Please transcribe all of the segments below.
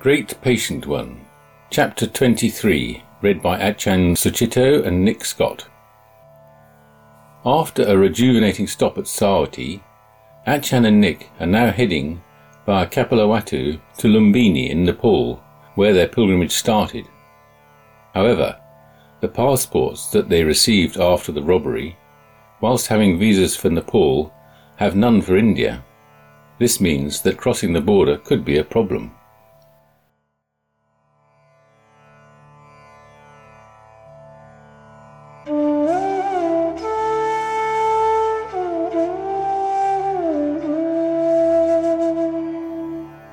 Great Patient One, Chapter 23, read by Ajahn Sucitto and Nick Scott. After a rejuvenating stop at Savatthi, Ajahn and Nick are now heading via Kapilavatthu to Lumbini in Nepal, where their pilgrimage started. However, the passports that they received after the robbery, whilst having visas for Nepal, have none for India. This means that crossing the border could be a problem.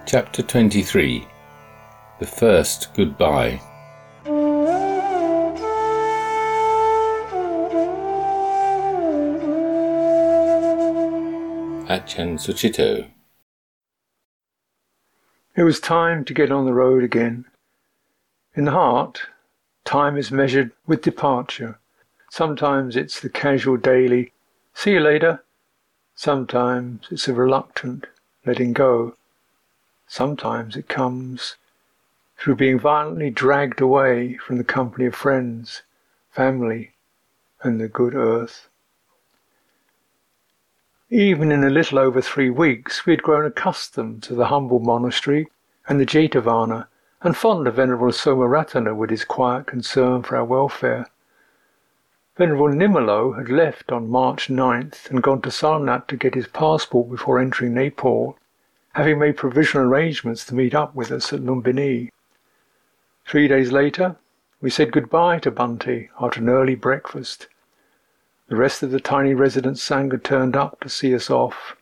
Chapter 23 The First Goodbye Ajahn Sucitto It was time to get on the road again. In the heart, time is measured with departure. Sometimes it's the casual daily, see you later. Sometimes it's a reluctant letting go. Sometimes it comes through being violently dragged away from the company of friends, family, and the good earth. Even in a little over three weeks, we had grown accustomed to the humble monastery and the Jetavana, and fond of Venerable Somaratana with his quiet concern for our welfare. Venerable Nimalo had left on March 9th and gone to Sarnath to get his passport before entering Nepal having made provisional arrangements to meet up with us at Lumbini. Three days later, we said goodbye to Bhante after an early breakfast. The rest of the tiny residence Sangha turned up to see us off.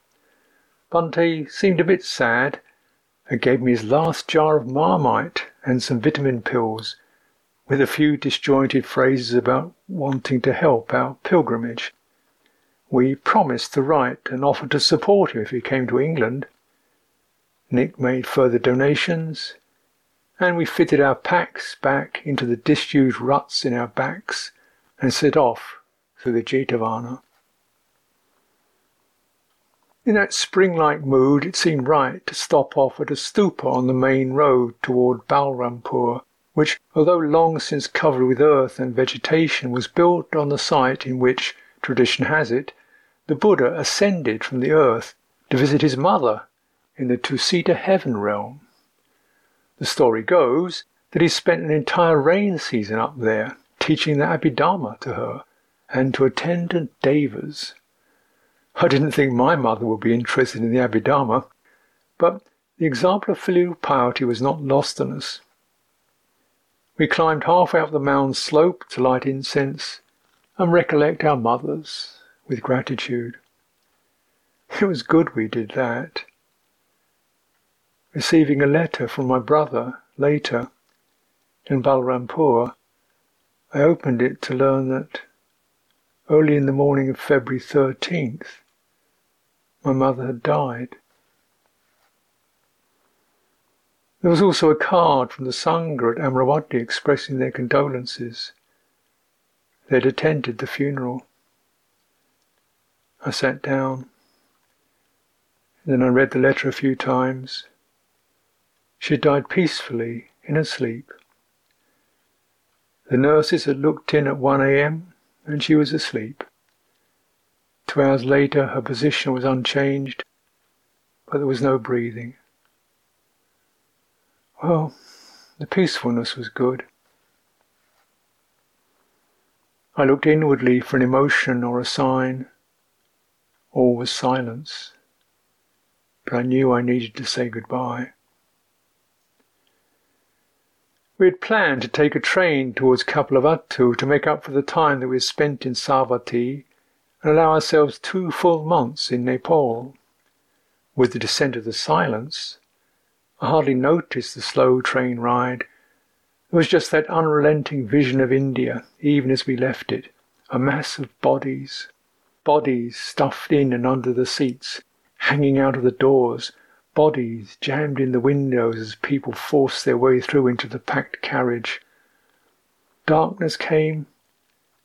Bhante seemed a bit sad and gave me his last jar of marmite and some vitamin pills, with a few disjointed phrases about wanting to help our pilgrimage. We promised to write and offered to support him if he came to England. Nick made further donations, and we fitted our packs back into the disused ruts in our backs and set off through the Jetavana. In that spring-like mood, it seemed right to stop off at a stupa on the main road toward Balrampur, which, although long since covered with earth and vegetation, was built on the site in which, tradition has it, the Buddha ascended from the earth to visit his mother in the Tusita heaven realm. The story goes that he spent an entire rain season up there teaching the Abhidharma to her and to attendant devas. I didn't think my mother would be interested in the Abhidharma, but the example of filial piety was not lost on us. We climbed halfway up the mound slope to light incense and recollect our mothers with gratitude. It was good we did that. Receiving a letter from my brother later in Balrampur, I opened it to learn that early in the morning of February 13th, my mother had died. There was also a card from the Sangha at Amaravati expressing their condolences. They had attended the funeral. I sat down. Then I read the letter a few times. She died peacefully in her sleep. The nurses had looked in at 1 a.m. and she was asleep. Two hours later, her position was unchanged, but there was no breathing. Well, the peacefulness was good. I looked inwardly for an emotion or a sign. All was silence, but I knew I needed to say goodbye. We had planned to take a train towards Kapilavatthu to make up for the time that we had spent in Savatthi and allow ourselves two full months in Nepal. With the descent of the silence, I hardly noticed the slow train ride. It was just that unrelenting vision of India, even as we left it, a mass of bodies, bodies stuffed in and under the seats, hanging out of the doors, Bodies jammed in the windows as people forced their way through into the packed carriage. Darkness came,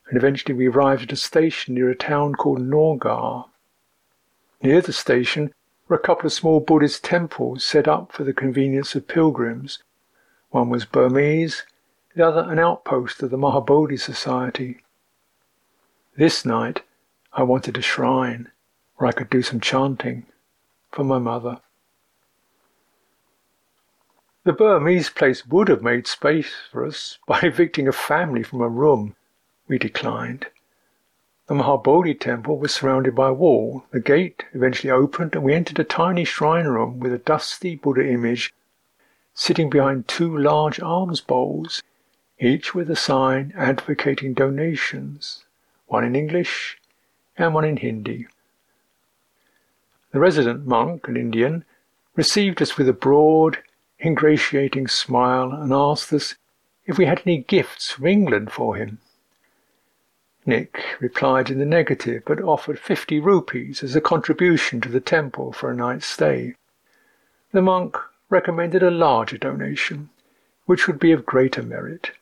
and eventually we arrived at a station near a town called Naugarh. Near the station were a couple of small Buddhist temples set up for the convenience of pilgrims, One was Burmese, the other an outpost of the Mahabodhi Society. This night I wanted a shrine where I could do some chanting for my mother. The Burmese place would have made space for us by evicting a family from a room. We declined. The Mahabodhi temple was surrounded by a wall. The gate eventually opened and we entered a tiny shrine room with a dusty Buddha image sitting behind two large alms bowls, each with a sign advocating donations, one in English and one in Hindi. The resident monk, an Indian, received us with a broad, ingratiating smile and asked us if we had any gifts from England for him. Nick replied in the negative, but offered fifty rupees as a contribution to the temple for a night's stay. The monk recommended a larger donation, which would be of greater merit.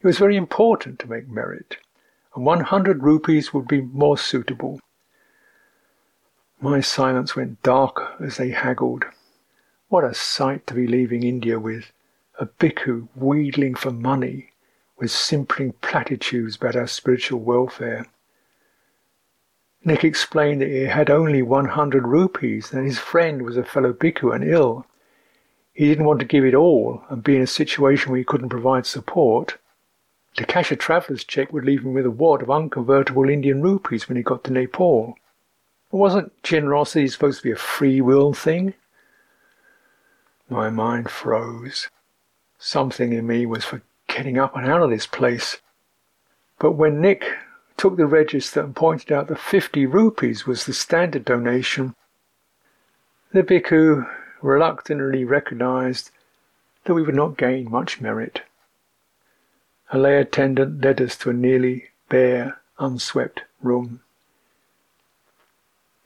It was very important to make merit, and one hundred rupees would be more suitable. My silence went darker as they haggled. What a sight to be leaving India with! A bhikkhu wheedling for money, with simpering platitudes about our spiritual welfare. Nick explained that he had only one hundred rupees and his friend was a fellow bhikkhu and ill. He didn't want to give it all and be in a situation where he couldn't provide support. To cash a traveller's cheque would leave him with a wad of unconvertible Indian rupees when he got to Nepal. Wasn't generosity supposed to be a free will thing? My mind froze. Something in me was for getting up and out of this place. But when Nick took the register and pointed out that 50 rupees was the standard donation, the bhikkhu reluctantly recognized that we would not gain much merit. A lay attendant led us to a nearly bare, unswept room.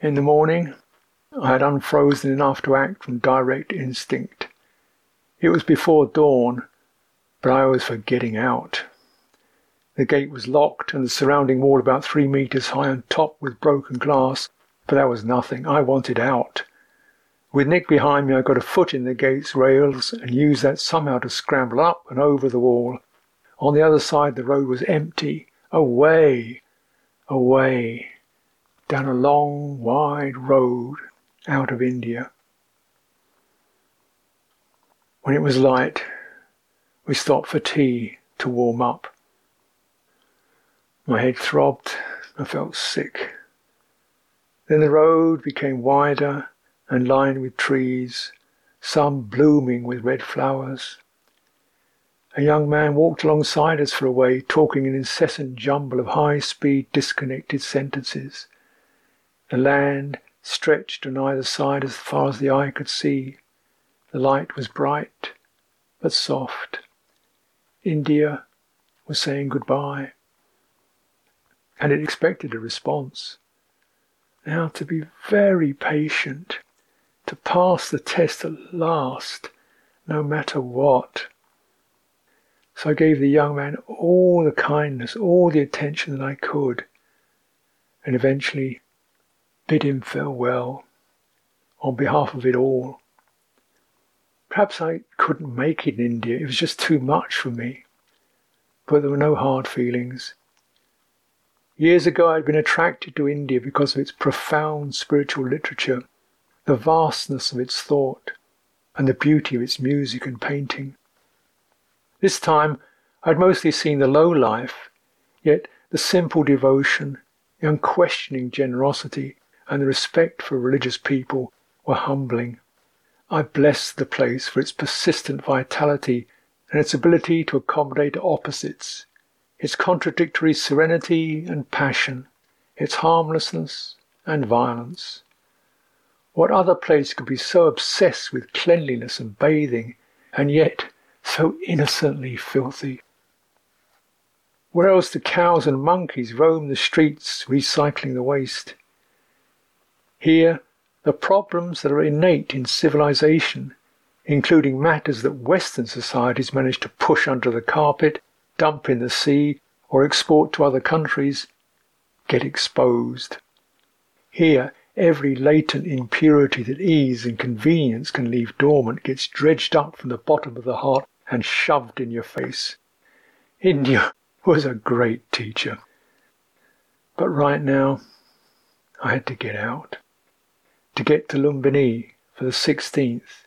In the morning, I had unfrozen enough to act from direct instinct. It was before dawn, but I was for getting out. The gate was locked and the surrounding wall about three metres high and topped with broken glass, but that was nothing. I wanted out. With Nick behind me, I got a foot in the gate's rails and used that somehow to scramble up and over the wall. On the other side, the road was empty. Away, away, down a long, wide road out of India. When it was light, we stopped for tea to warm up. My head throbbed, I felt sick. Then the road became wider and lined with trees, some blooming with red flowers. A young man walked alongside us for a way, talking an incessant jumble of high speed, disconnected sentences. The land stretched on either side as far as the eye could see. The light was bright but soft. India was saying goodbye. And it expected a response. Now to be very patient, to pass the test at last, no matter what. So I gave the young man all the kindness, all the attention that I could, and eventually bid him farewell on behalf of it all. Perhaps I couldn't make it in India, it was just too much for me. But there were no hard feelings. Years ago, I had been attracted to India because of its profound spiritual literature, the vastness of its thought, and the beauty of its music and painting. This time, I had mostly seen the low life, yet the simple devotion, the unquestioning generosity, and the respect for religious people were humbling. I blessed the place for its persistent vitality and its ability to accommodate opposites, its contradictory serenity and passion, its harmlessness and violence. What other place could be so obsessed with cleanliness and bathing, and yet so innocently filthy? Where else do cows and monkeys roam the streets recycling the waste? Here, the problems that are innate in civilization, including matters that Western societies manage to push under the carpet, dump in the sea, or export to other countries, get exposed. Here, every latent impurity that ease and convenience can leave dormant gets dredged up from the bottom of the heart and shoved in your face. India was a great teacher. But right now, I had to get out. To get to Lumbini for the 16th,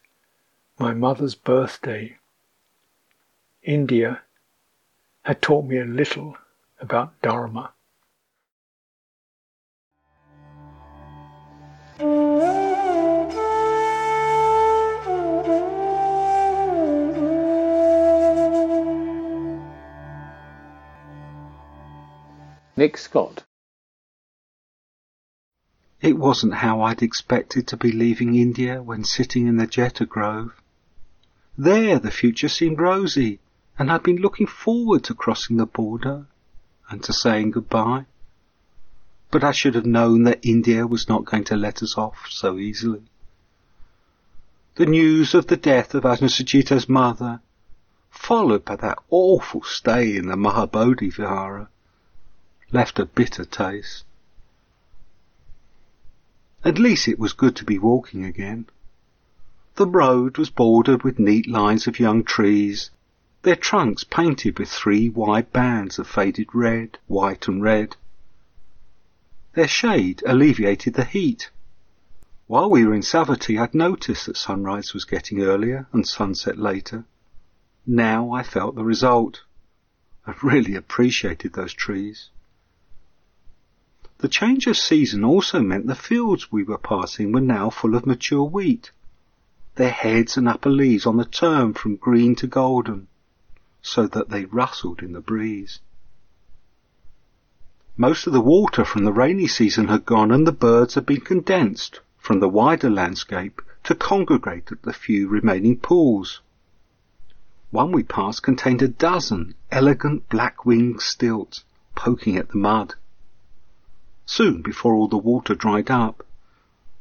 my mother's birthday. India had taught me a little about Dharma. Nick Scott. It wasn't how I'd expected to be leaving India when sitting in the Jeta Grove. There the future seemed rosy, and I'd been looking forward to crossing the border and to saying goodbye. But I should have known that India was not going to let us off so easily. The news of the death of Ajahn mother, followed by that awful stay in the Mahabodhi Vihara, left a bitter taste. At least it was good to be walking again. The road was bordered with neat lines of young trees, their trunks painted with three wide bands of faded red, white and red. Their shade alleviated the heat. While we were in Savatthi, I'd noticed that sunrise was getting earlier and sunset later. Now I felt the result. I really appreciated those trees. The change of season also meant the fields we were passing were now full of mature wheat, their heads and upper leaves on the turn from green to golden, so that they rustled in the breeze. Most of the water from the rainy season had gone and the birds had been condensed from the wider landscape to congregate at the few remaining pools. One we passed contained a dozen elegant black-winged stilts poking at the mud soon before all the water dried up.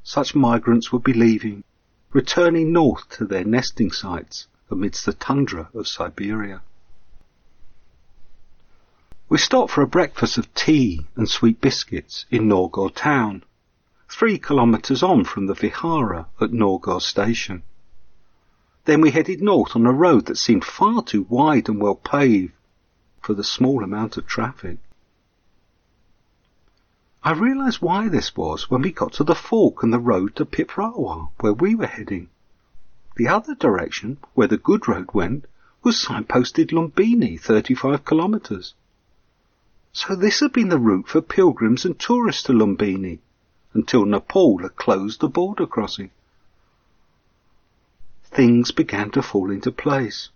Such migrants would be leaving, returning north to their nesting sites amidst the tundra of Siberia. We stopped for a breakfast of tea and sweet biscuits in Naugarh town, three kilometres on from the Vihara at Naugarh station. Then we headed north on a road that seemed far too wide and well paved for the small amount of traffic. I realised why this was when we got to the fork and the road to Piprahwa, where we were heading. The other direction, where the good road went, was signposted Lumbini, 35 kilometres. So this had been the route for pilgrims and tourists to Lumbini, until Nepal had closed the border crossing. Things began to fall into place.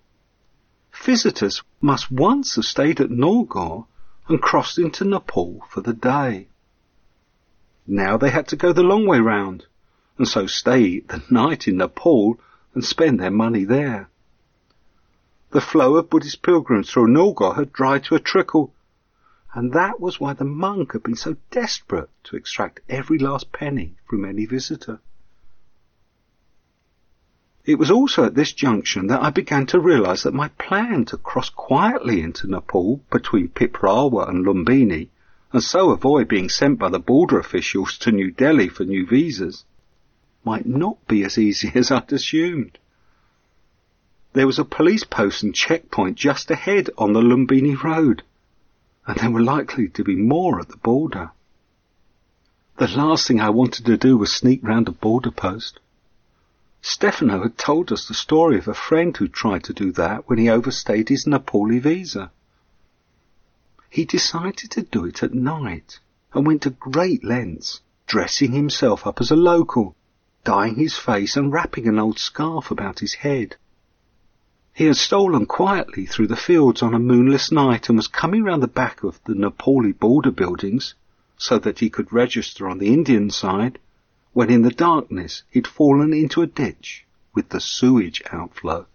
Visitors must once have stayed at Naugarh and crossed into Nepal for the day. Now they had to go the long way round, and so stay the night in Nepal and spend their money there. The flow of Buddhist pilgrims through Naugarh had dried to a trickle, and that was why the monk had been so desperate to extract every last penny from any visitor. It was also at this junction that I began to realize that my plan to cross quietly into Nepal between Piprahwa and Lumbini and so avoid being sent by the border officials to New Delhi for new visas, might not be as easy as I'd assumed. There was a police post and checkpoint just ahead on the Lumbini Road, and there were likely to be more at the border. The last thing I wanted to do was sneak round a border post. Stefano had told us the story of a friend who tried to do that when he overstayed his Nepali visa he decided to do it at night and went to great lengths, dressing himself up as a local, dyeing his face and wrapping an old scarf about his head. He had stolen quietly through the fields on a moonless night and was coming round the back of the Nepali border buildings so that he could register on the Indian side when in the darkness he'd fallen into a ditch with the sewage outflow.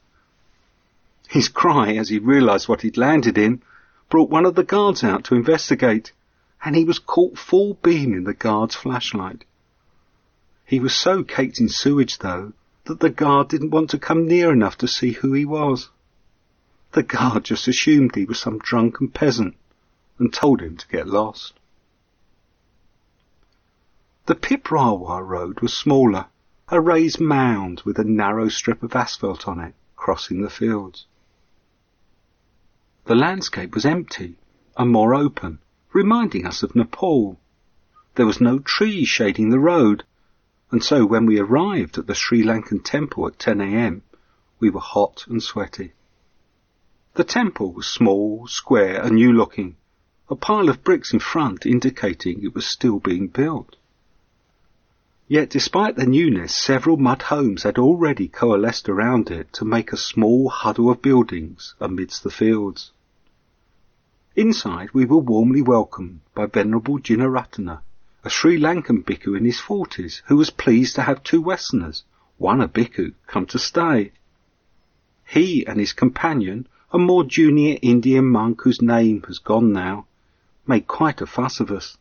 His cry as he realized what he'd landed in brought one of the guards out to investigate, and he was caught full beam in the guard's flashlight. He was so caked in sewage, though, that the guard didn't want to come near enough to see who he was. The guard just assumed he was some drunken peasant and told him to get lost. The Piprahwa road was smaller, a raised mound with a narrow strip of asphalt on it, crossing the fields. The landscape was empty and more open, reminding us of Nepal. There was no tree shading the road, and so when we arrived at the Sri Lankan temple at 10 a.m., we were hot and sweaty. The temple was small, square, and new looking, a pile of bricks in front indicating it was still being built. Yet despite the newness, several mud homes had already coalesced around it to make a small huddle of buildings amidst the fields. Inside we were warmly welcomed by Venerable Jinaratana, a Sri Lankan bhikkhu in his forties who was pleased to have two Westerners, one a bhikkhu, come to stay. He and his companion, a more junior Indian monk whose name has gone now, made quite a fuss of us.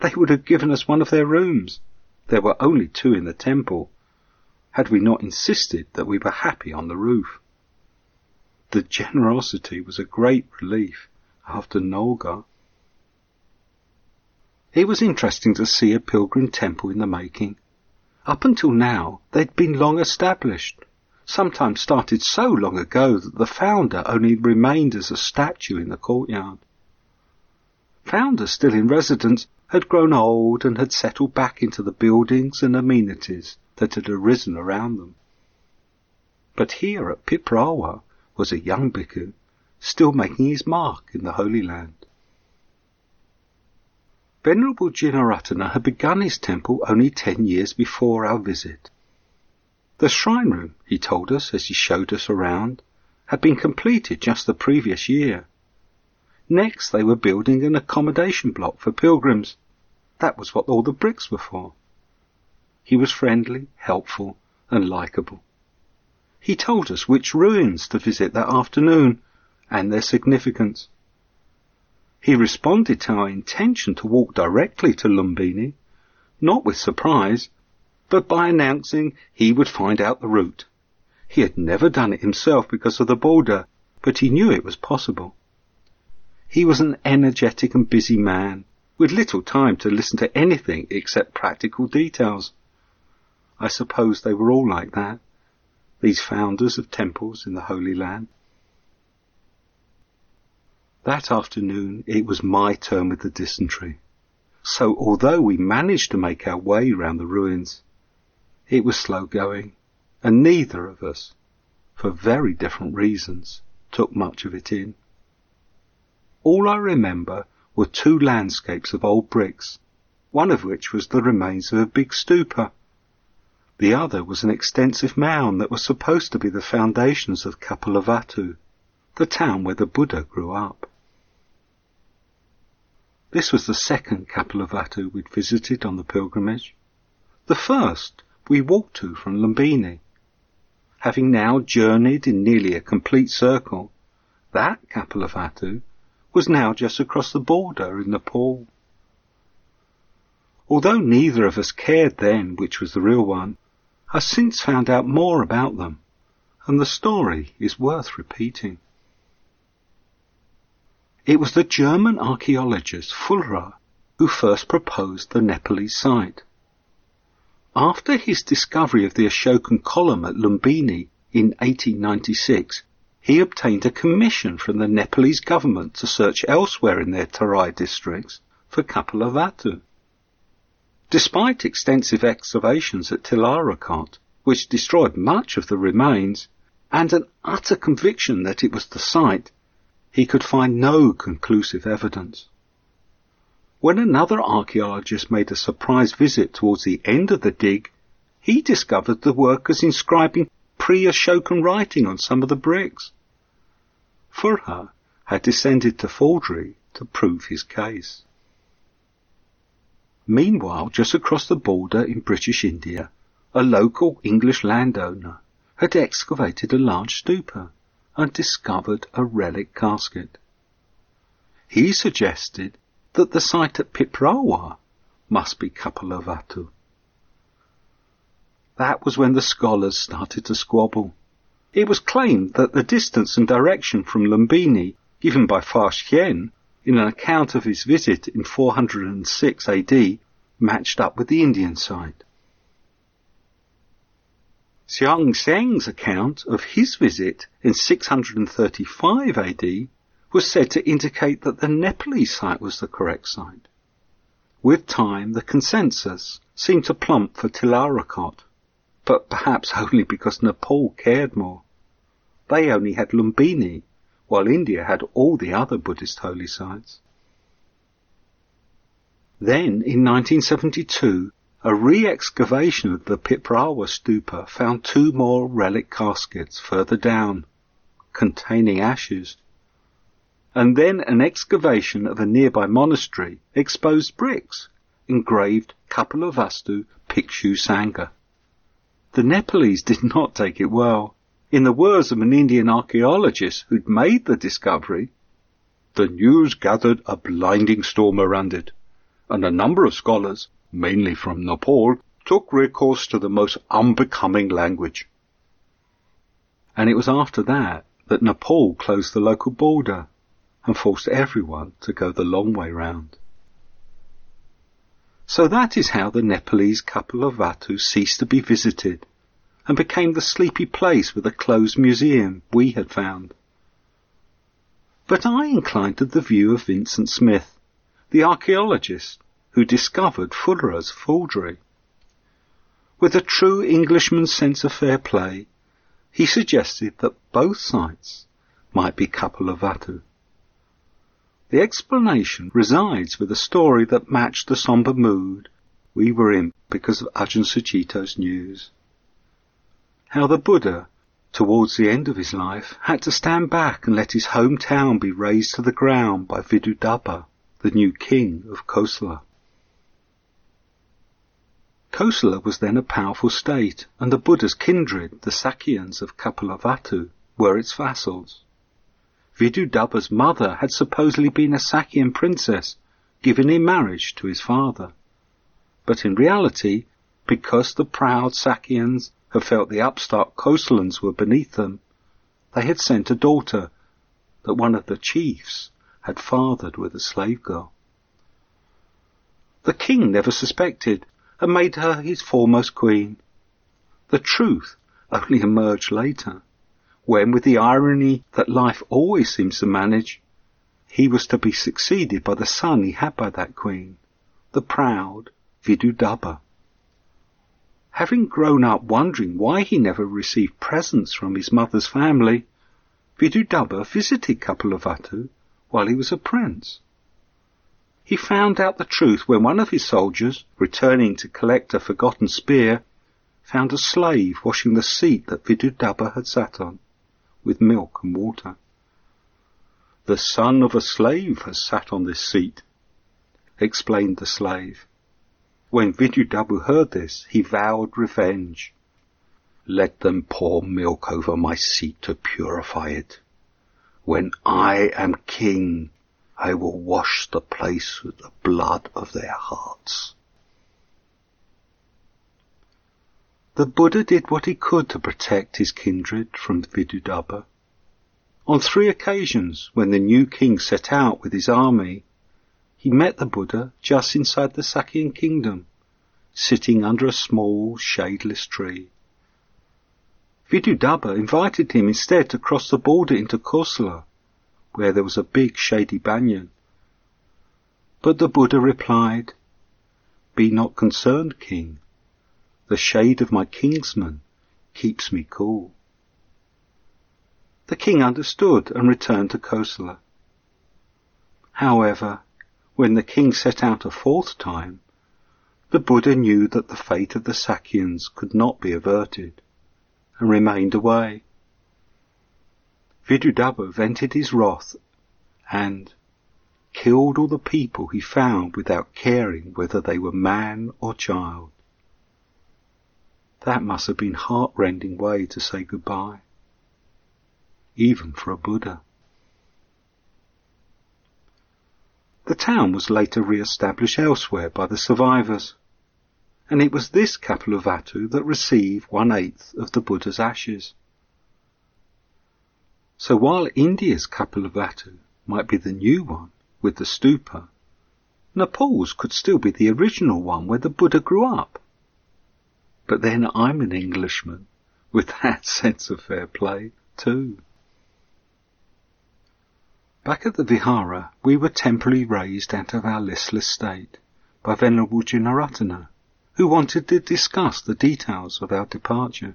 They would have given us one of their rooms. There were only two in the temple, had we not insisted that we were happy on the roof. The generosity was a great relief after Nolga. It was interesting to see a pilgrim temple in the making. Up until now, they'd been long established, sometimes started so long ago that the founder only remained as a statue in the courtyard. Founders still in residence had grown old and had settled back into the buildings and amenities that had arisen around them. But here at Piprahwa was a young bhikkhu still making his mark in the Holy Land. Venerable Jinaratana had begun his temple only ten years before our visit. The shrine room, he told us as he showed us around, had been completed just the previous year. Next they were building an accommodation block for pilgrims. That was what all the bricks were for. He was friendly, helpful, and likeable. He told us which ruins to visit that afternoon and their significance. He responded to our intention to walk directly to Lumbini, not with surprise, but by announcing he would find out the route. He had never done it himself because of the border, but he knew it was possible. He was an energetic and busy man, with little time to listen to anything except practical details. I suppose they were all like that, these founders of temples in the Holy Land. That afternoon it was my turn with the dysentery. So although we managed to make our way round the ruins, it was slow going, and neither of us, for very different reasons, took much of it in. All I remember were two landscapes of old bricks, one of which was the remains of a big stupa. The other was an extensive mound that was supposed to be the foundations of Kapilavatthu, the town where the Buddha grew up. This was the second Kapilavatthu we'd visited on the pilgrimage. The first we walked to from Lumbini. Having now journeyed in nearly a complete circle, that Kapilavatthu was now just across the border in Nepal. Although neither of us cared then which was the real one, I've since found out more about them, and the story is worth repeating. It was the German archaeologist Führer who first proposed the Nepalese site. After his discovery of the Ashokan column at Lumbini in 1896, he obtained a commission from the Nepalese government to search elsewhere in their Tarai districts for Kapilavatthu. Despite extensive excavations at Tilaurakot, which destroyed much of the remains, and an utter conviction that it was the site, he could find no conclusive evidence. When another archaeologist made a surprise visit towards the end of the dig, he discovered the workers inscribing pre-Ashokan writing on some of the bricks. Führer had descended to forgery to prove his case. Meanwhile, just across the border in British India, a local English landowner had excavated a large stupa and discovered a relic casket. He suggested that the site at Piprahwa must be Kapilavatthu. That was when the scholars started to squabble. It was claimed that the distance and direction from Lumbini given by Fa Hsien in an account of his visit in 406 AD matched up with the Indian site. Xuanzang's account of his visit in 635 AD was said to indicate that the Nepalese site was the correct site. With time, the consensus seemed to plump for Tilaurakot, but perhaps only because Nepal cared more. They only had Lumbini, while India had all the other Buddhist holy sites. Then, in 1972, a re-excavation of the Piprahwa stupa found two more relic caskets further down, containing ashes. And then an excavation of a nearby monastery exposed bricks engraved Kapilavastu Bhikshu Sangha. The Nepalese did not take it well. In the words of an Indian archaeologist who'd made the discovery, the news gathered a blinding storm around it, and a number of scholars mainly from Nepal, took recourse to the most unbecoming language. And it was after that that Nepal closed the local border and forced everyone to go the long way round. So that is how the Nepalese Kapilavastu ceased to be visited and became the sleepy place with a closed museum we had found. But I inclined to the view of Vincent Smith, the archaeologist, who discovered Führer's forgery. With a true Englishman's sense of fair play, he suggested that both sites might be Kapilavastu. The explanation resides with a story that matched the somber mood we were in because of Ajahn Sucitto's news. How the Buddha, towards the end of his life, had to stand back and let his hometown be razed to the ground by Vidudabha, the new king of Kosala. Kosala was then a powerful state, and the Buddha's kindred, the Sakyans of Kapilavastu, were its vassals. Vidudabha's mother had supposedly been a Sakyan princess given in marriage to his father. But in reality, because the proud Sakyans had felt the upstart Kosalans were beneath them, they had sent a daughter that one of the chiefs had fathered with a slave girl. The king never suspected and made her his foremost queen. The truth only emerged later, when, with the irony that life always seems to manage, he was to be succeeded by the son he had by that queen, the proud Vidudabha. Having grown up wondering why he never received presents from his mother's family, Vidudabha visited Kapilavastu while he was a prince. He found out the truth when one of his soldiers, returning to collect a forgotten spear, found a slave washing the seat that Vidudabha had sat on, with milk and water. The son of a slave has sat on this seat, explained the slave. When Vidudabha heard this, he vowed revenge. Let them pour milk over my seat to purify it. When I am king, I will wash the place with the blood of their hearts. The Buddha did what he could to protect his kindred from Vidudabha. On three occasions, when the new king set out with his army, he met the Buddha just inside the Sakyan kingdom, sitting under a small, shadeless tree. Vidudabha invited him instead to cross the border into Kosala where there was a big shady banyan. But the Buddha replied, Be not concerned, king. The shade of my kingsman keeps me cool. The king understood and returned to Kosala. However, when the king set out a fourth time, the Buddha knew that the fate of the Sakyans could not be averted, and remained away. Vidudabha vented his wrath and killed all the people he found without caring whether they were man or child. That must have been heart-rending way to say goodbye, even for a Buddha. The town was later re-established elsewhere by the survivors, and it was this Kapilavastu that received one-eighth of the Buddha's ashes. So while India's Kapilavastu might be the new one with the stupa, Nepal's could still be the original one where the Buddha grew up. But then I'm an Englishman with that sense of fair play too. Back at the Vihara, we were temporarily raised out of our listless state by Venerable Jinaratana, who wanted to discuss the details of our departure.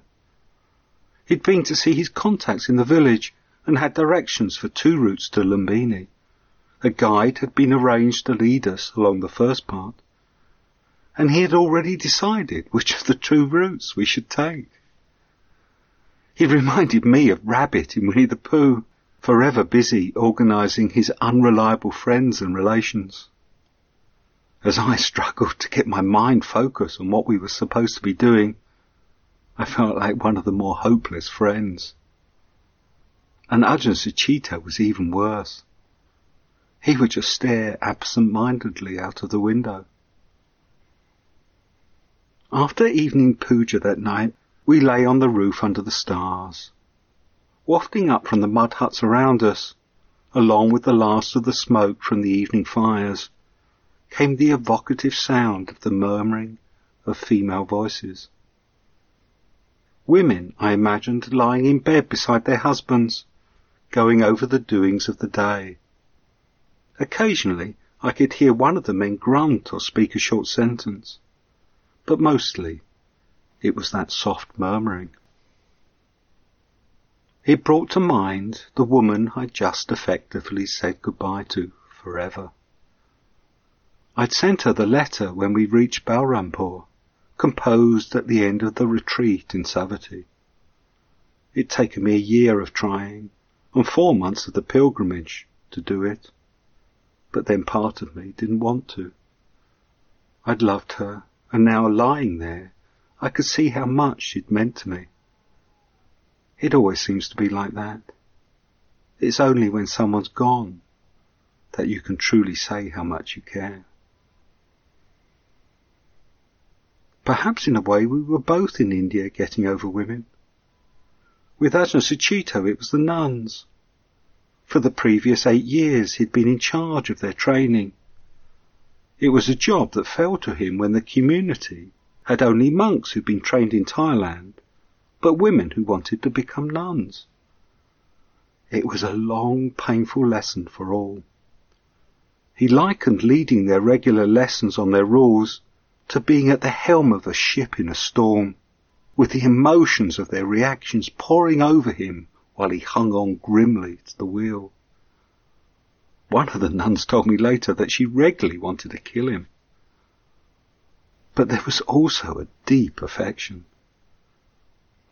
He'd been to see his contacts in the village and had directions for two routes to Lumbini. A guide had been arranged to lead us along the first part, and he had already decided which of the two routes we should take. He reminded me of Rabbit in Winnie the Pooh, forever busy organising his unreliable friends and relations. As I struggled to get my mind focused on what we were supposed to be doing, I felt like one of the more hopeless friends. And Ajahn Sucitto was even worse. He would just stare absent-mindedly out of the window. After evening puja that night, we lay on the roof under the stars. Wafting up from the mud huts around us, along with the last of the smoke from the evening fires, came the evocative sound of the murmuring of female voices. Women, I imagined, lying in bed beside their husbands, going over the doings of the day. Occasionally, I could hear one of the men grunt or speak a short sentence, but mostly it was that soft murmuring. It brought to mind the woman I'd just effectively said goodbye to forever. I'd sent her the letter when we reached Balrampur, composed at the end of the retreat in Savatthi. It'd taken me a year of trying, and four months of the pilgrimage to do it. But then part of me didn't want to. I'd loved her, and now lying there, I could see how much she'd meant to me. It always seems to be like that. It's only when someone's gone that you can truly say how much you care. Perhaps in a way we were both in India getting over women. With Ajahn Sucitto it was the nuns. For the previous eight years he'd been in charge of their training. It was a job that fell to him when the community had only monks who'd been trained in Thailand but women who wanted to become nuns. It was a long, painful lesson for all. He likened leading their regular lessons on their rules to being at the helm of a ship in a storm, with the emotions of their reactions pouring over him while he hung on grimly to the wheel. One of the nuns told me later that she regularly wanted to kill him. But there was also a deep affection.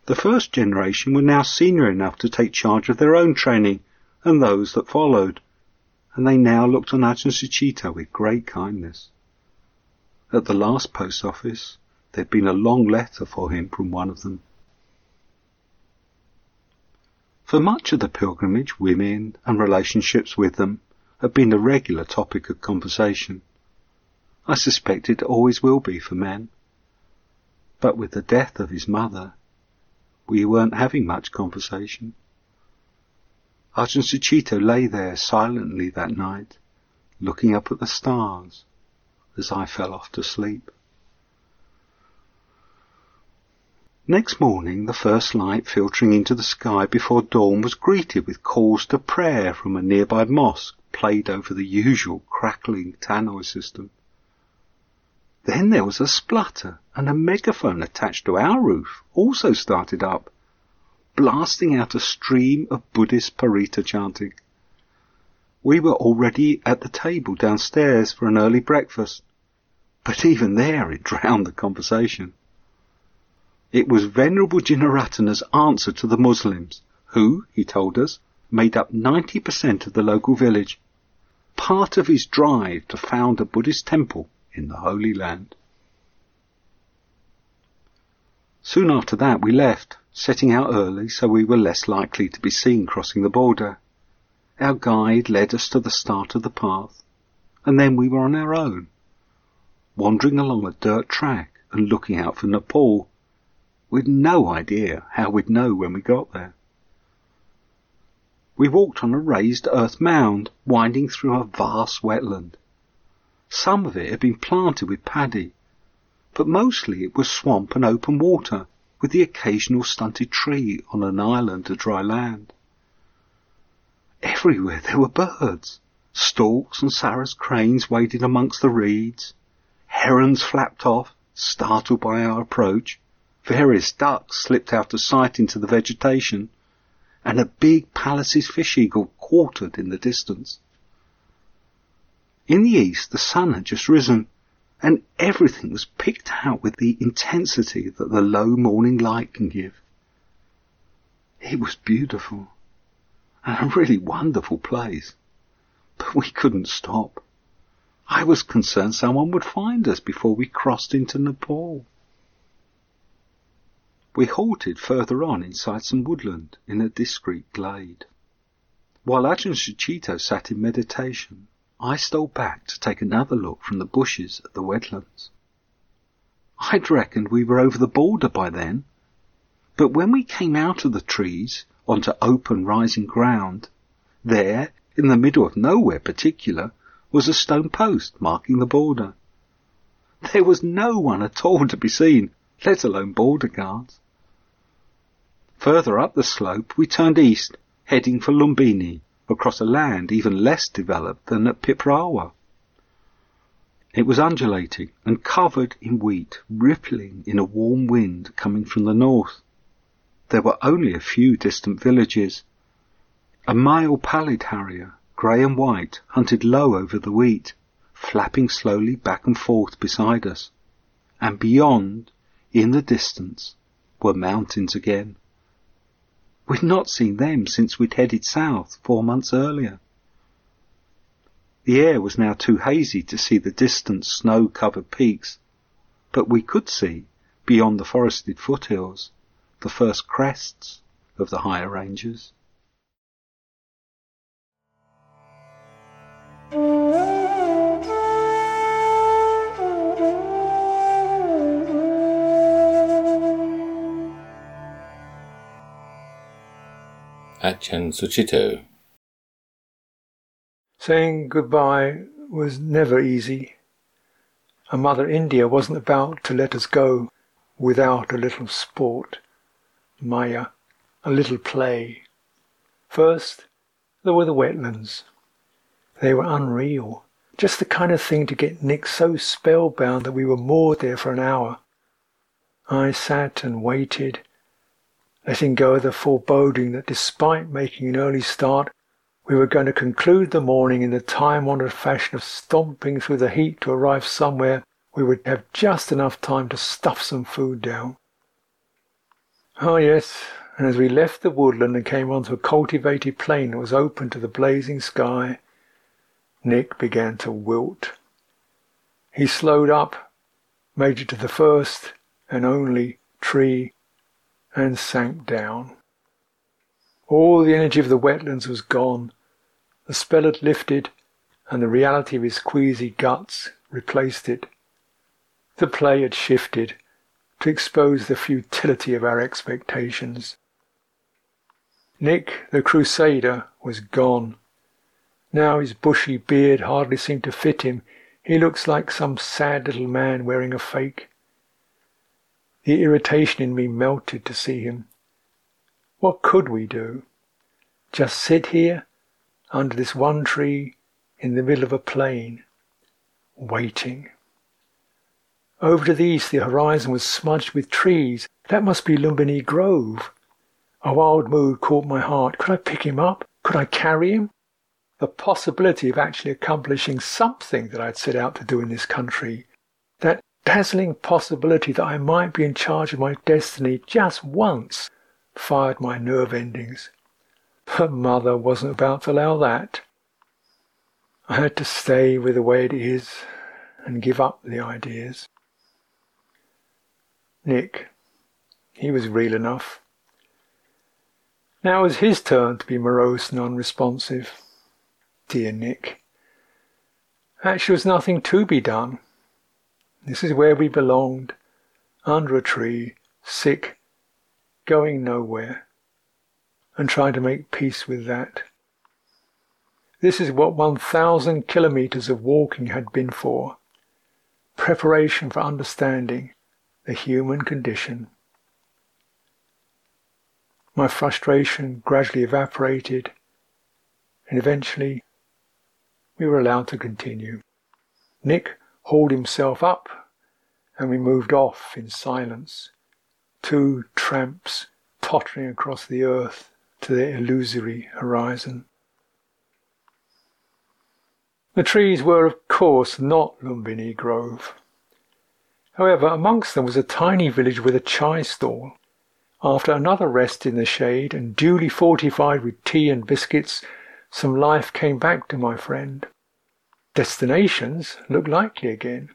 The first generation were now senior enough to take charge of their own training and those that followed, and they now looked on Ajahn with great kindness. At the last post office, there'd been a long letter for him from one of them. For much of the pilgrimage, women and relationships with them have been a regular topic of conversation. I suspect it always will be for men. But with the death of his mother, we weren't having much conversation. Ajahn Sucitto lay there silently that night, looking up at the stars as I fell off to sleep. Next morning, the first light filtering into the sky before dawn was greeted with calls to prayer from a nearby mosque played over the usual crackling tannoy system. Then there was a splutter, and a megaphone attached to our roof also started up, blasting out a stream of Buddhist parita chanting. We were already at the table downstairs for an early breakfast, but even there it drowned the conversation. It was Venerable Jinaratana's answer to the Muslims, who, he told us, made up 90% of the local village, part of his drive to found a Buddhist temple in the Holy Land. Soon after that we left, setting out early so we were less likely to be seen crossing the border. Our guide led us to the start of the path, and then we were on our own, wandering along a dirt track and looking out for Nepal, with no idea how we'd know when we got there. We walked on a raised earth mound winding through a vast wetland. Some of it had been planted with paddy, but mostly it was swamp and open water, with the occasional stunted tree on an island of dry land. Everywhere there were birds. Storks and sarus cranes waded amongst the reeds. Herons flapped off, startled by our approach. Various ducks slipped out of sight into the vegetation, and a big Pallas's fish eagle quartered in the distance. In the east, the sun had just risen, and everything was picked out with the intensity that the low morning light can give. It was beautiful, and a really wonderful place, but we couldn't stop. I was concerned someone would find us before we crossed into Nepal. We halted further on inside some woodland in a discreet glade. While Sucitto sat in meditation, I stole back to take another look from the bushes at the wetlands. I'd reckoned we were over the border by then, but when we came out of the trees onto open rising ground, there, in the middle of nowhere particular, was a stone post marking the border. There was no one at all to be seen, let alone border guards. Further up the slope we turned east, heading for Lumbini, across a land even less developed than at Piprahwa. It was undulating and covered in wheat, rippling in a warm wind coming from the north. There were only a few distant villages. A male pallid harrier, grey and white, hunted low over the wheat, flapping slowly back and forth beside us. And beyond, in the distance, were mountains again. We'd not seen them since we'd headed south four months earlier. The air was now too hazy to see the distant snow-covered peaks, but we could see, beyond the forested foothills, the first crests of the higher ranges. Ajahn Sucitto. Saying goodbye was never easy. And Mother India wasn't about to let us go without a little sport, Maya, a little play. First, there were the wetlands. They were unreal. Just the kind of thing to get Nick so spellbound that we were moored there for an hour. I sat and waited, letting go of the foreboding that despite making an early start, we were going to conclude the morning in the time-honoured fashion of stomping through the heat to arrive somewhere we would have just enough time to stuff some food down. Ah, yes, and as we left the woodland and came onto a cultivated plain that was open to the blazing sky, Nick began to wilt. He slowed up, made it to the first and only tree and sank down. All the energy of the wetlands was gone. The spell had lifted, and the reality of his queasy guts replaced it. The play had shifted to expose the futility of our expectations. Nick, the crusader, was gone. Now his bushy beard hardly seemed to fit him. He looks like some sad little man wearing a fake. The irritation in me melted to see him. What could we do? Just sit here, under this one tree, in the middle of a plain, waiting. Over to the east, the horizon was smudged with trees. That must be Lumbini Grove. A wild mood caught my heart. Could I pick him up? Could I carry him? The possibility of actually accomplishing something that I had set out to do in this country, dazzling possibility that I might be in charge of my destiny just once fired my nerve endings. But mother wasn't about to allow that. I had to stay with the way it is and give up the ideas. Nick, he was real enough. Now it was his turn to be morose and unresponsive. Dear Nick. Actually, there was nothing to be done. This is where we belonged, under a tree, sick, going nowhere, and trying to make peace with that. This is what 1,000 kilometers of walking had been for preparation for understanding the human condition. My frustration gradually evaporated, and eventually we were allowed to continue. Nick hauled himself up and we moved off in silence, two tramps tottering across the earth to their illusory horizon. The trees were, of course, not Lumbini Grove. However, amongst them was a tiny village with a chai stall. After another rest in the shade and duly fortified with tea and biscuits, some life came back to my friend. Destinations looked likely again.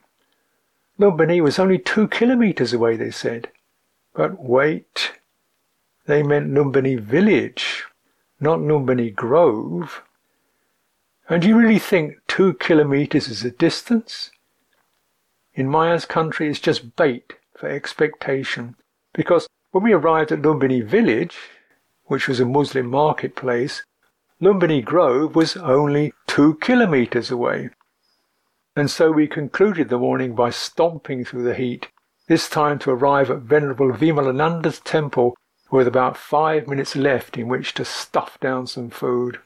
Lumbini was only two kilometres away, they said. But wait, they meant Lumbini village, not Lumbini Grove. And do you really think two kilometres is a distance? In Maya's country, it's just bait for expectation, because when we arrived at Lumbini village, which was a Muslim marketplace, Lumbini Grove was only two kilometres away. And so we concluded the morning by stomping through the heat, this time to arrive at Venerable Vimalananda's temple with about five minutes left in which to stuff down some food.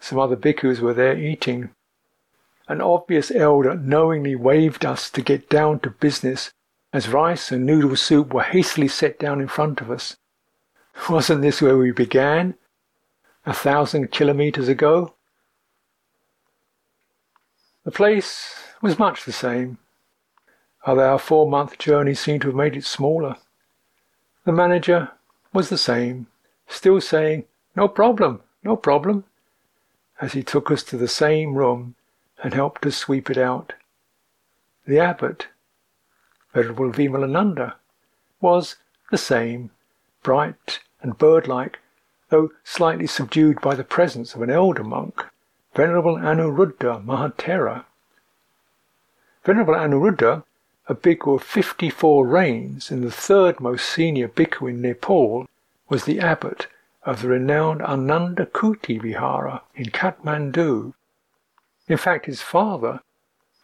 Some other bhikkhus were there eating. An obvious elder knowingly waved us to get down to business as rice and noodle soup were hastily set down in front of us. Wasn't this where we began? A thousand kilometres ago? The place was much the same, although our four month journey seemed to have made it smaller. The manager was the same, still saying, No problem, no problem, as he took us to the same room and helped us sweep it out. The abbot, Venerable Vimalananda, was the same, bright and bird-like, though slightly subdued by the presence of an elder monk. Venerable Anuruddha Mahathera. Venerable Anuruddha, a bhikkhu of 54 rains and the third most senior bhikkhu in Nepal, was the abbot of the renowned Ananda Kuti Vihara in Kathmandu. In fact, his father,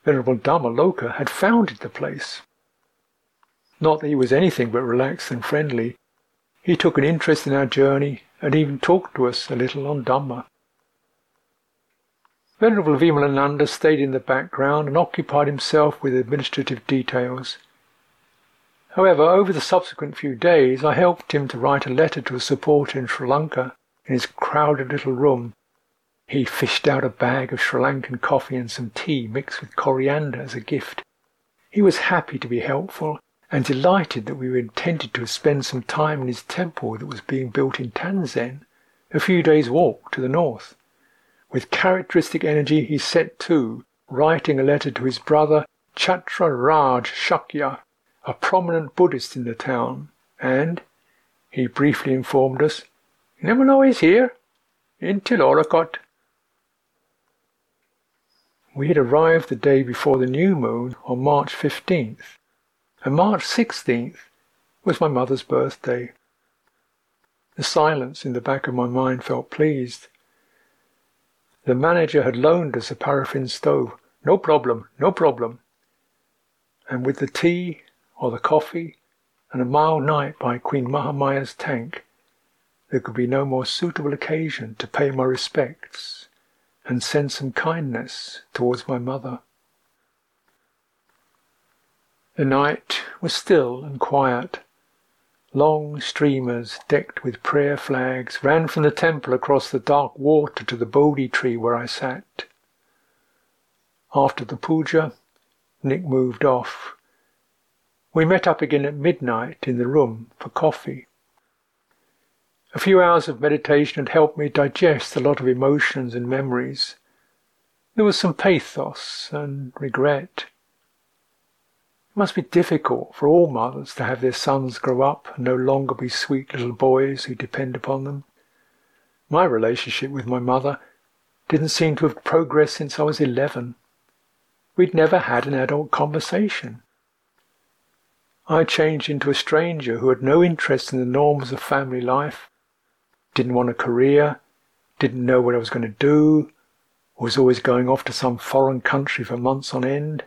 Venerable Dhammaloka, had founded the place. Not that he was anything but relaxed and friendly. He took an interest in our journey and even talked to us a little on Dhamma. Venerable Vimalananda stayed in the background and occupied himself with administrative details. However, over the subsequent few days, I helped him to write a letter to a supporter in Sri Lanka in his crowded little room. He fished out a bag of Sri Lankan coffee and some tea mixed with coriander as a gift. He was happy to be helpful and delighted that we were intended to spend some time in his temple that was being built in Tansen, a few days' walk to the north. With characteristic energy, he set to, writing a letter to his brother Chhatra Raj Shakya, a prominent Buddhist in the town, and, he briefly informed us, never know he's here, in Tilaurakot. We had arrived the day before the new moon on March 15th, and March 16th was my mother's birthday. The silence in the back of my mind felt pleased. The manager had loaned us a paraffin stove. No problem, no problem. And with the tea or the coffee and a mild night by Queen Mahamaya's tank, there could be no more suitable occasion to pay my respects and send some kindness towards my mother. The night was still and quiet. Long streamers decked with prayer flags ran from the temple across the dark water to the Bodhi tree where I sat. After the puja, Nick moved off. We met up again at midnight in the room for coffee. A few hours of meditation had helped me digest a lot of emotions and memories. There was some pathos and regret. It must be difficult for all mothers to have their sons grow up and no longer be sweet little boys who depend upon them. My relationship with my mother didn't seem to have progressed since I was eleven. We'd never had an adult conversation. I changed into a stranger who had no interest in the norms of family life, didn't want a career, didn't know what I was going to do, was always going off to some foreign country for months on end.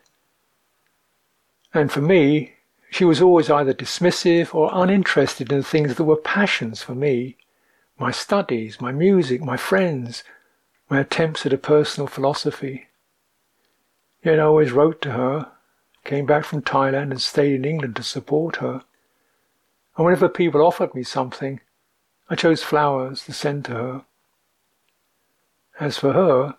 And for me, she was always either dismissive or uninterested in the things that were passions for me, my studies, my music, my friends, my attempts at a personal philosophy. Yet I always wrote to her, came back from Thailand and stayed in England to support her. And whenever people offered me something, I chose flowers to send to her. As for her,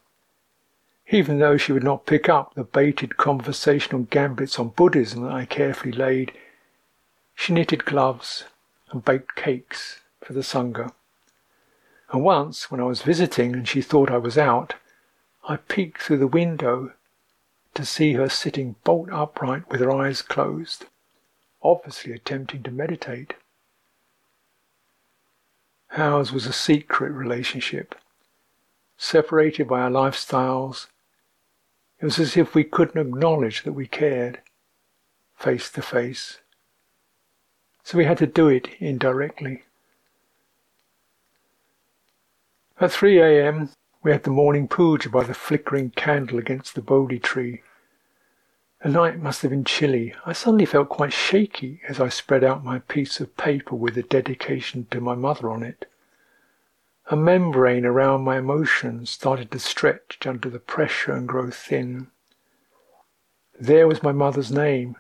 even though she would not pick up the baited conversational gambits on Buddhism that I carefully laid, she knitted gloves and baked cakes for the Sangha. And once, when I was visiting and she thought I was out, I peeked through the window to see her sitting bolt upright with her eyes closed, obviously attempting to meditate. Ours was a secret relationship, separated by our lifestyles. It was as if we couldn't acknowledge that we cared, face to face. So we had to do it indirectly. At 3 a.m., we had the morning puja by the flickering candle against the Bodhi tree. The night must have been chilly. I suddenly felt quite shaky as I spread out my piece of paper with the dedication to my mother on it. A membrane around my emotions started to stretch under the pressure and grow thin. There was my mother's name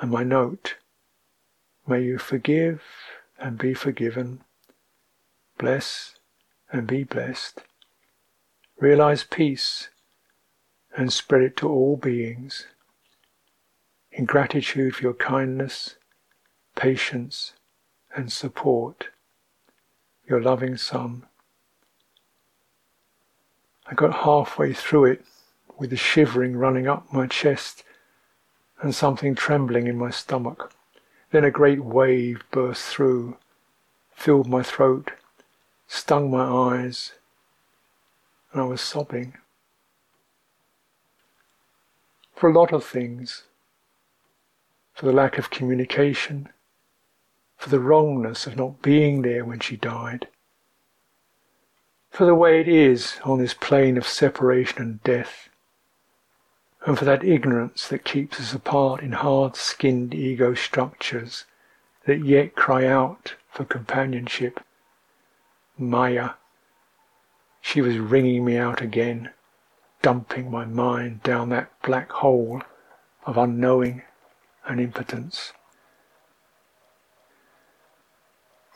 and my note. May you forgive and be forgiven. Bless and be blessed. Realize peace and spread it to all beings. In gratitude for your kindness, patience, and support, your loving son. I got halfway through it with the shivering running up my chest and something trembling in my stomach. Then a great wave burst through, filled my throat stung my eyes, and I was sobbing. For a lot of things, for the lack of communication, for the wrongness of not being there when she died, for the way it is on this plane of separation and death, and for that ignorance that keeps us apart in hard skinned ego structures that yet cry out for companionship Maya. She was wringing me out again, dumping my mind down that black hole of unknowing and impotence.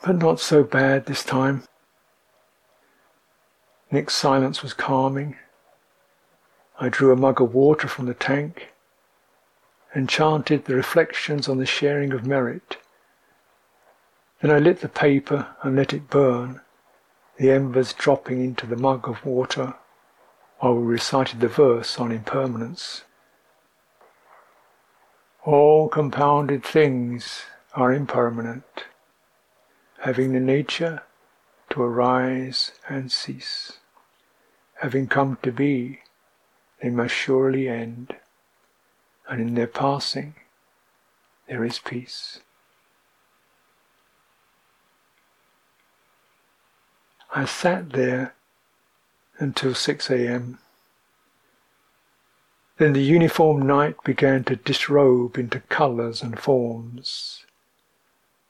But not so bad this time. Nick's silence was calming. I drew a mug of water from the tank and chanted the reflections on the sharing of merit. Then I lit the paper and let it burn the embers dropping into the mug of water while we recited the verse on impermanence. All compounded things are impermanent, having the nature to arise and cease. Having come to be, they must surely end, and in their passing there is peace. I sat there until 6 a.m. Then the uniform night began to disrobe into colours and forms.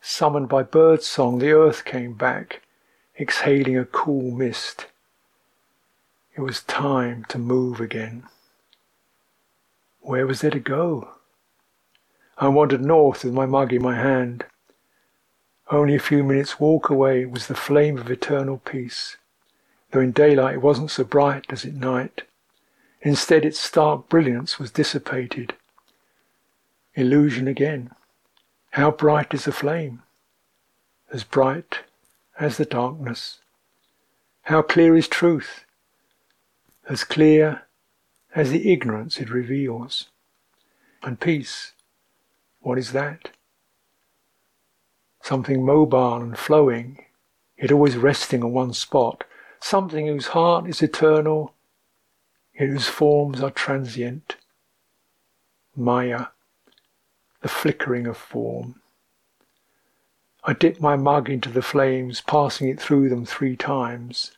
Summoned by bird song, the earth came back, exhaling a cool mist. It was time to move again. Where was there to go? I wandered north with my mug in my hand. Only a few minutes' walk away was the flame of eternal peace, though in daylight it wasn't so bright as at night. Instead, its stark brilliance was dissipated. Illusion again. How bright is the flame? As bright as the darkness. How clear is truth? As clear as the ignorance it reveals. And peace, what is that? something mobile and flowing, yet always resting on one spot, something whose heart is eternal, yet whose forms are transient. Maya, the flickering of form. I dip my mug into the flames, passing it through them three times.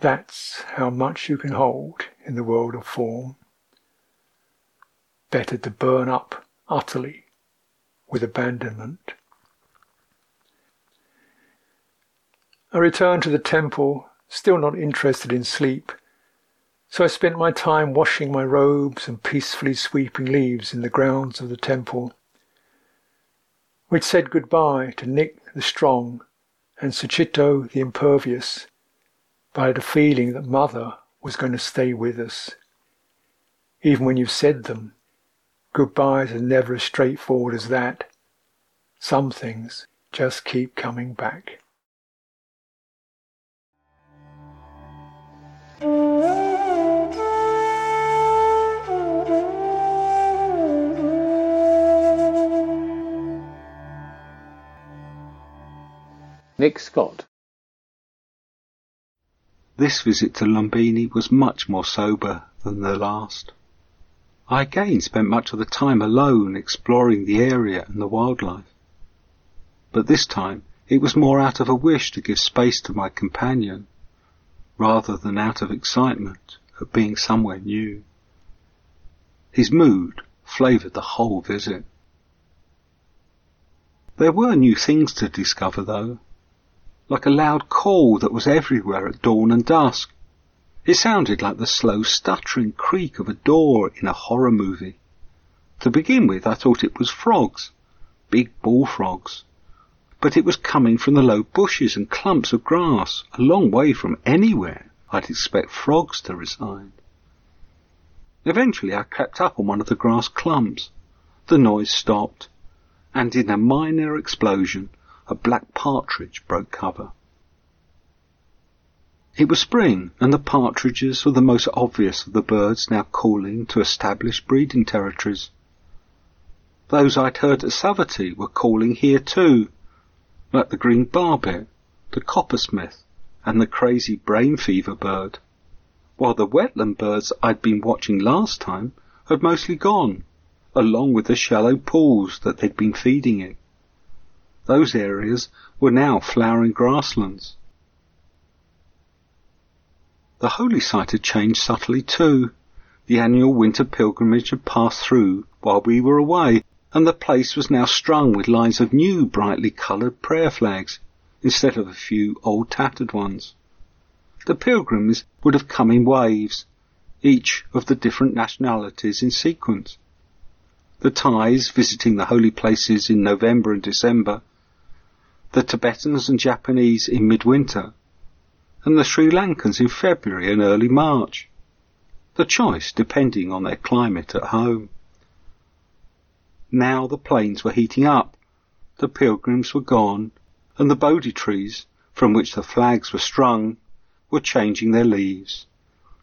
That's how much you can hold in the world of form. Better to burn up utterly with abandonment. I returned to the temple, still not interested in sleep, so I spent my time washing my robes and peacefully sweeping leaves in the grounds of the temple. We'd said goodbye to Nick the Strong and Sucitto the Impervious, but I had a feeling that Mother was going to stay with us. Even when you've said them, goodbyes are never as straightforward as that. Some things just keep coming back. Nick Scott. This visit to Lumbini was much more sober than the last. I again spent much of the time alone exploring the area and the wildlife. But this time it was more out of a wish to give space to my companion, rather than out of excitement at being somewhere new. His mood flavoured the whole visit. There were new things to discover though, like a loud call that was everywhere at dawn and dusk. It sounded like the slow stuttering creak of a door in a horror movie. To begin with, I thought it was frogs, big bullfrogs. But it was coming from the low bushes and clumps of grass, a long way from anywhere I'd expect frogs to reside. Eventually I crept up on one of the grass clumps. The noise stopped, and in a minor explosion a black partridge broke cover. It was spring, and the partridges were the most obvious of the birds now calling to establish breeding territories. Those I'd heard at Savatthi were calling here too, like the green barbet, the coppersmith, and the crazy brain fever bird, while the wetland birds I'd been watching last time had mostly gone, along with the shallow pools that they'd been feeding in. Those areas were now flowering grasslands. The holy site had changed subtly too. The annual winter pilgrimage had passed through while we were away, and the place was now strung with lines of new brightly coloured prayer flags, instead of a few old tattered ones. The pilgrims would have come in waves, each of the different nationalities in sequence. The Thais visiting the holy places in November and December, the Tibetans and Japanese in midwinter, and the Sri Lankans in February and early March, the choice depending on their climate at home. Now the plains were heating up, the pilgrims were gone, and the Bodhi trees, from which the flags were strung, were changing their leaves,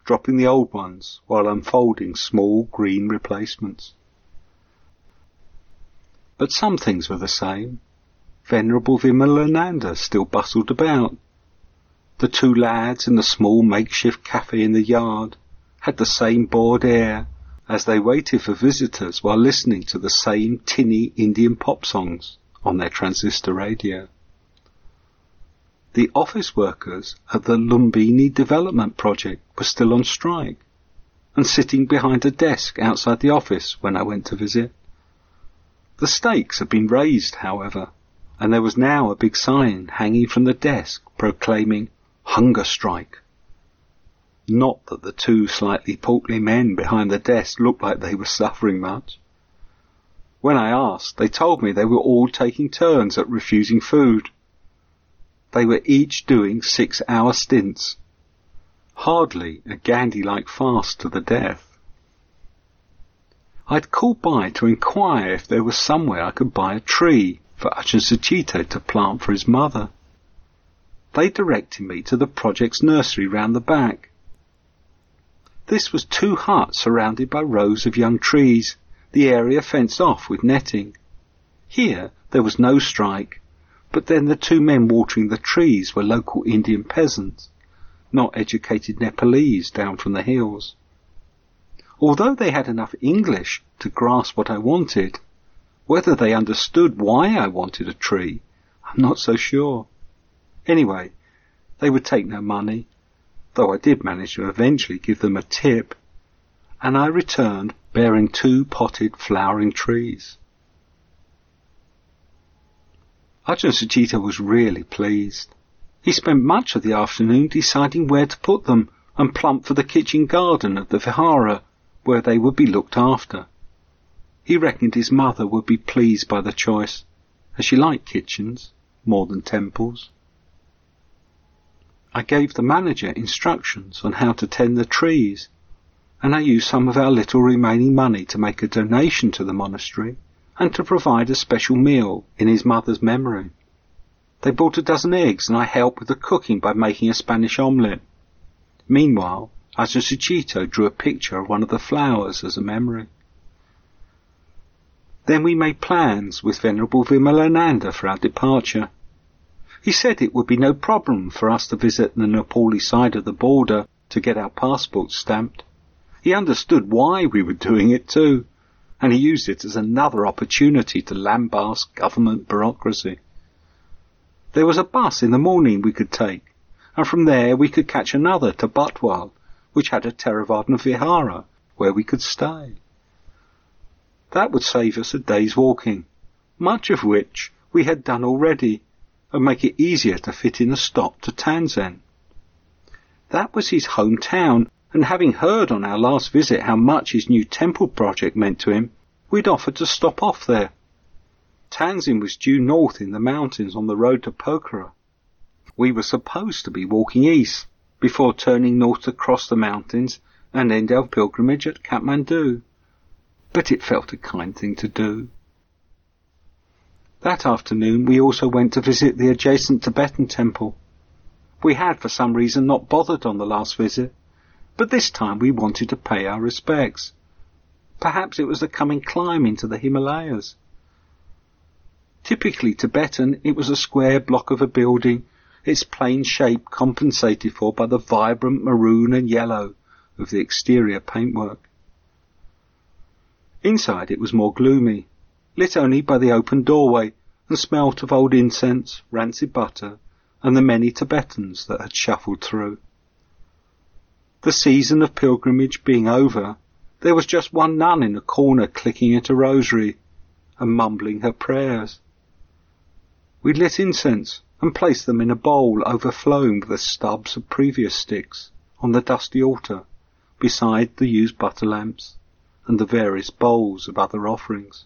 dropping the old ones while unfolding small green replacements. But some things were the same. Venerable Vimalananda still bustled about. The two lads in the small makeshift cafe in the yard had the same bored air as they waited for visitors while listening to the same tinny Indian pop songs on their transistor radio. The office workers at the Lumbini Development Project were still on strike and sitting behind a desk outside the office when I went to visit. The stakes had been raised, however, and there was now a big sign hanging from the desk proclaiming hunger strike. Not that the two slightly portly men behind the desk looked like they were suffering much. When I asked, they told me they were all taking turns at refusing food. They were each doing six hour stints. Hardly a Gandhi-like fast to the death. I'd called by to inquire if there was somewhere I could buy a tree for Ajahn to plant for his mother. They directed me to the project's nursery round the back. This was two huts surrounded by rows of young trees, the area fenced off with netting. Here there was no strike, but then the two men watering the trees were local Indian peasants, not educated Nepalese down from the hills. Although they had enough English to grasp what I wanted, whether they understood why I wanted a tree, I'm not so sure. Anyway, they would take no money, though I did manage to eventually give them a tip, and I returned bearing two potted flowering trees. Ajahn Sucitto was really pleased. He spent much of the afternoon deciding where to put them and plumped for the kitchen garden of the Vihara, where they would be looked after. He reckoned his mother would be pleased by the choice, as she liked kitchens more than temples. I gave the manager instructions on how to tend the trees, and I used some of our little remaining money to make a donation to the monastery and to provide a special meal in his mother's memory. They bought a dozen eggs and I helped with the cooking by making a Spanish omelette. Meanwhile, Ajahn drew a picture of one of the flowers as a memory. Then we made plans with Venerable Vimalananda for our departure. He said it would be no problem for us to visit the Nepali side of the border to get our passports stamped. He understood why we were doing it too, and he used it as another opportunity to lambast government bureaucracy. There was a bus in the morning we could take, and from there we could catch another to Butwal, which had a Theravada Vihara where we could stay. That would save us a day's walking, much of which we had done already, and make it easier to fit in a stop to Tansen. That was his hometown, and having heard on our last visit how much his new temple project meant to him, we'd offered to stop off there. Tansen was due north in the mountains on the road to Pokhara. We were supposed to be walking east before turning north to cross the mountains and end our pilgrimage at Kathmandu. But it felt a kind thing to do. That afternoon we also went to visit the adjacent Tibetan temple. We had for some reason not bothered on the last visit, but this time we wanted to pay our respects. Perhaps it was the coming climb into the Himalayas. Typically Tibetan, it was a square block of a building, its plain shape compensated for by the vibrant maroon and yellow of the exterior paintwork. Inside it was more gloomy, lit only by the open doorway and smelt of old incense, rancid butter, and the many Tibetans that had shuffled through. The season of pilgrimage being over, there was just one nun in a corner clicking at a rosary and mumbling her prayers. We lit incense and placed them in a bowl overflowing with the stubs of previous sticks on the dusty altar beside the used butter lamps and the various bowls of other offerings.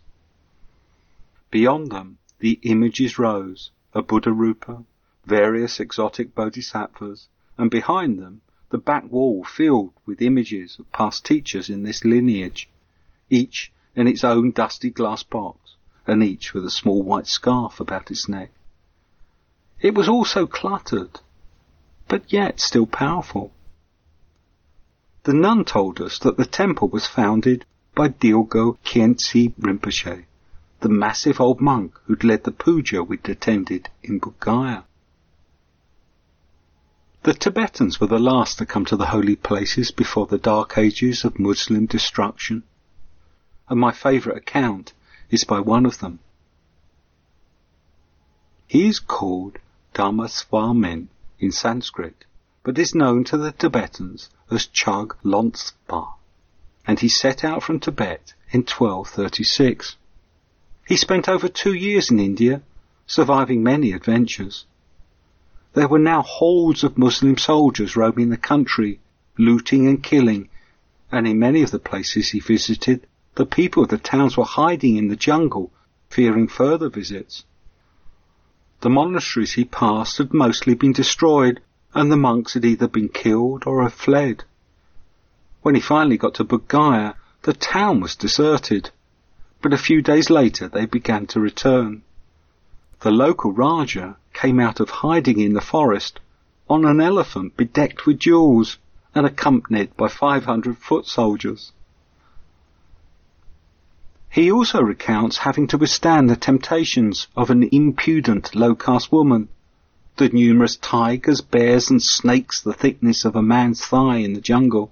Beyond them, the images rose, a Buddha Rupa, various exotic bodhisattvas, and behind them, the back wall filled with images of past teachers in this lineage, each in its own dusty glass box, and each with a small white scarf about its neck. It was all so cluttered, but yet still powerful. The nun told us that the temple was founded by Dilgo Khyentse Rinpoche, the massive old monk who'd led the puja we'd attended in Bodh Gaya. The Tibetans were the last to come to the holy places before the dark ages of Muslim destruction, and my favourite account is by one of them. He is called Dharmasvamin in Sanskrit, but is known to the Tibetans as Chug Lomtspa, and he set out from Tibet in 1236. He spent over two years in India, surviving many adventures. There were now hordes of Muslim soldiers roaming the country, looting and killing, and in many of the places he visited, the people of the towns were hiding in the jungle, fearing further visits. The monasteries he passed had mostly been destroyed, and the monks had either been killed or had fled. When he finally got to Bodh Gaya, the town was deserted, but a few days later they began to return. The local Raja came out of hiding in the forest on an elephant bedecked with jewels and accompanied by 500 foot soldiers. He also recounts having to withstand the temptations of an impudent low caste woman, the numerous tigers, bears and snakes the thickness of a man's thigh in the jungle,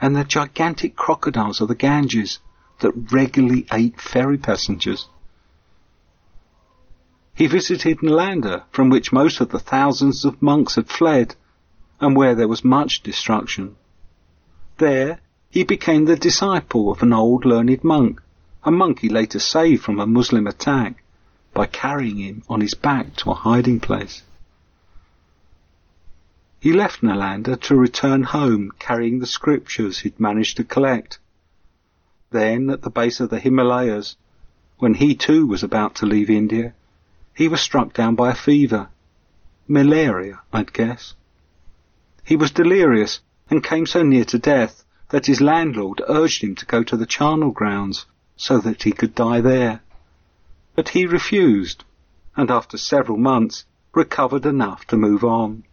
and the gigantic crocodiles of the Ganges that regularly ate ferry passengers. He visited Nalanda, from which most of the thousands of monks had fled, and where there was much destruction. There he became the disciple of an old learned monk, a monk he later saved from a Muslim attack by carrying him on his back to a hiding place. He left Nalanda to return home carrying the scriptures he'd managed to collect. Then, at the base of the Himalayas, when he too was about to leave India, he was struck down by a fever. Malaria, I'd guess. He was delirious and came so near to death that his landlord urged him to go to the charnel grounds so that he could die there. But he refused, and after several months recovered enough to move on.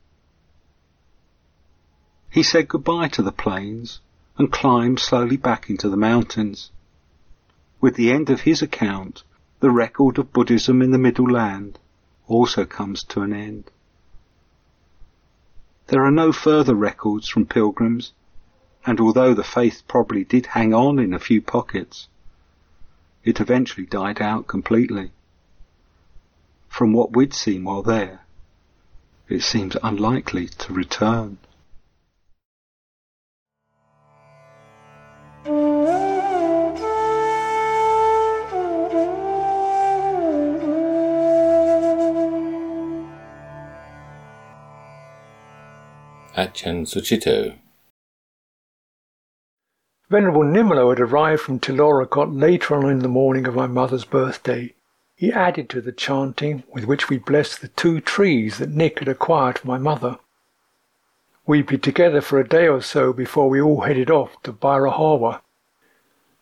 He said goodbye to the plains and climbed slowly back into the mountains. With the end of his account, the record of Buddhism in the Middle Land also comes to an end. There are no further records from pilgrims, and although the faith probably did hang on in a few pockets, it eventually died out completely. From what we'd seen while there, it seems unlikely to return. Ajahn Sucitto. Venerable Nimalo had arrived from Tilaurakot later on in the morning of my mother's birthday. He added to the chanting with which we blessed the two trees that Nick had acquired for my mother. We'd be together for a day or so before we all headed off to Bhairahava.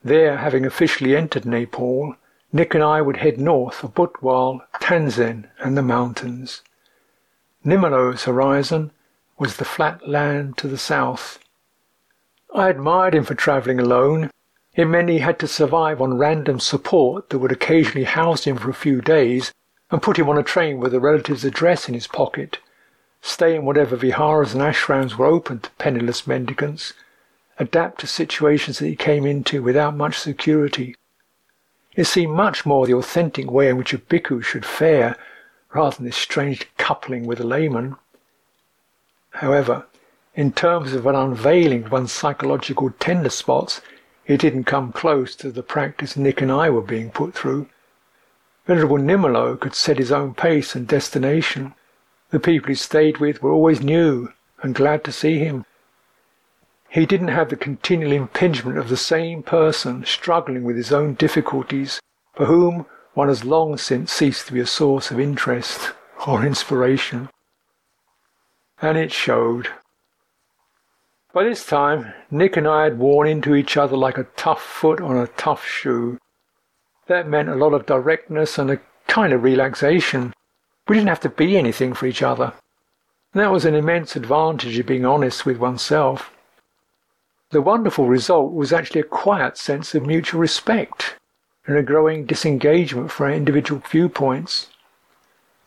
There, having officially entered Nepal, Nick and I would head north for Butwal, Tansen, and the mountains. Nimalo's horizon was the flat land to the south. I admired him for travelling alone. It meant he had to survive on random support that would occasionally house him for a few days and put him on a train with a relative's address in his pocket, stay in whatever viharas and ashrams were open to penniless mendicants, adapt to situations that he came into without much security. It seemed much more the authentic way in which a bhikkhu should fare rather than this strange coupling with a layman. However, in terms of an unveiling of one's psychological tender spots, it didn't come close to the practice Nick and I were being put through. Venerable Nimalo could set his own pace and destination. The people he stayed with were always new and glad to see him. He didn't have the continual impingement of the same person struggling with his own difficulties, for whom one has long since ceased to be a source of interest or inspiration and it showed. By this time, Nick and I had worn into each other like a tough foot on a tough shoe. That meant a lot of directness and a kind of relaxation. We didn't have to be anything for each other. And that was an immense advantage of being honest with oneself. The wonderful result was actually a quiet sense of mutual respect and a growing disengagement from our individual viewpoints.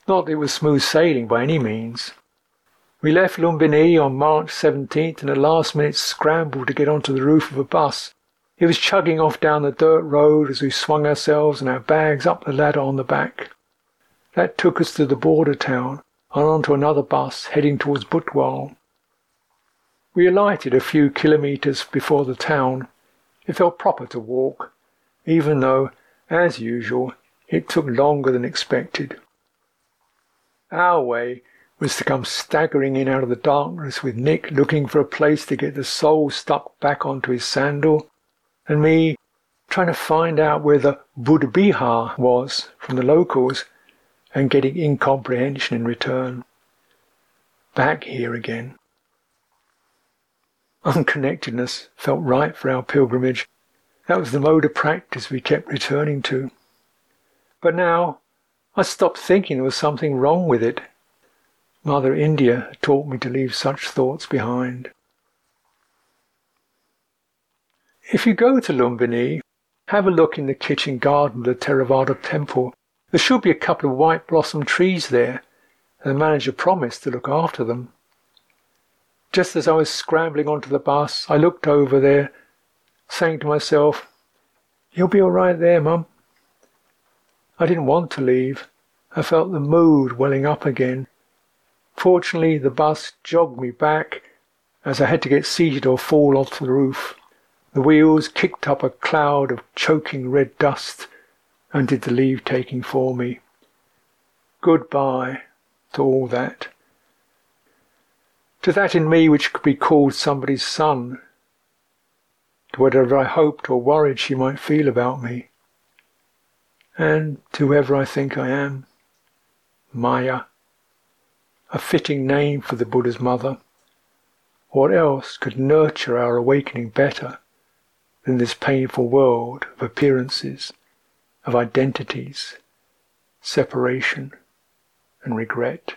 Not that it was smooth sailing by any means. We left Lumbini on March 17th in a last minute scramble to get onto the roof of a bus. It was chugging off down the dirt road as we swung ourselves and our bags up the ladder on the back. That took us to the border town and onto another bus heading towards Butwal. We alighted a few kilometres before the town. It felt proper to walk, even though, as usual, it took longer than expected. Our way was to come staggering in out of the darkness with Nick looking for a place to get the sole stuck back onto his sandal, and me trying to find out where the Buddha Bihar was from the locals and getting incomprehension in return. Back here again. Unconnectedness felt right for our pilgrimage. That was the mode of practice we kept returning to. But now I stopped thinking there was something wrong with it Mother India taught me to leave such thoughts behind. If you go to Lumbini, have a look in the kitchen garden of the Theravada temple. There should be a couple of white blossom trees there, and the manager promised to look after them. Just as I was scrambling onto the bus, I looked over there, saying to myself, You'll be all right there, Mum. I didn't want to leave. I felt the mood welling up again, Fortunately, the bus jogged me back as I had to get seated or fall off the roof. The wheels kicked up a cloud of choking red dust and did the leave taking for me. Goodbye to all that. to that in me which could be called somebody's son, to whatever I hoped or worried she might feel about me, and to whoever I think I am, Maya, a fitting name for the Buddha's mother. What else could nurture our awakening better than this painful world of appearances, of identities, separation, and regret?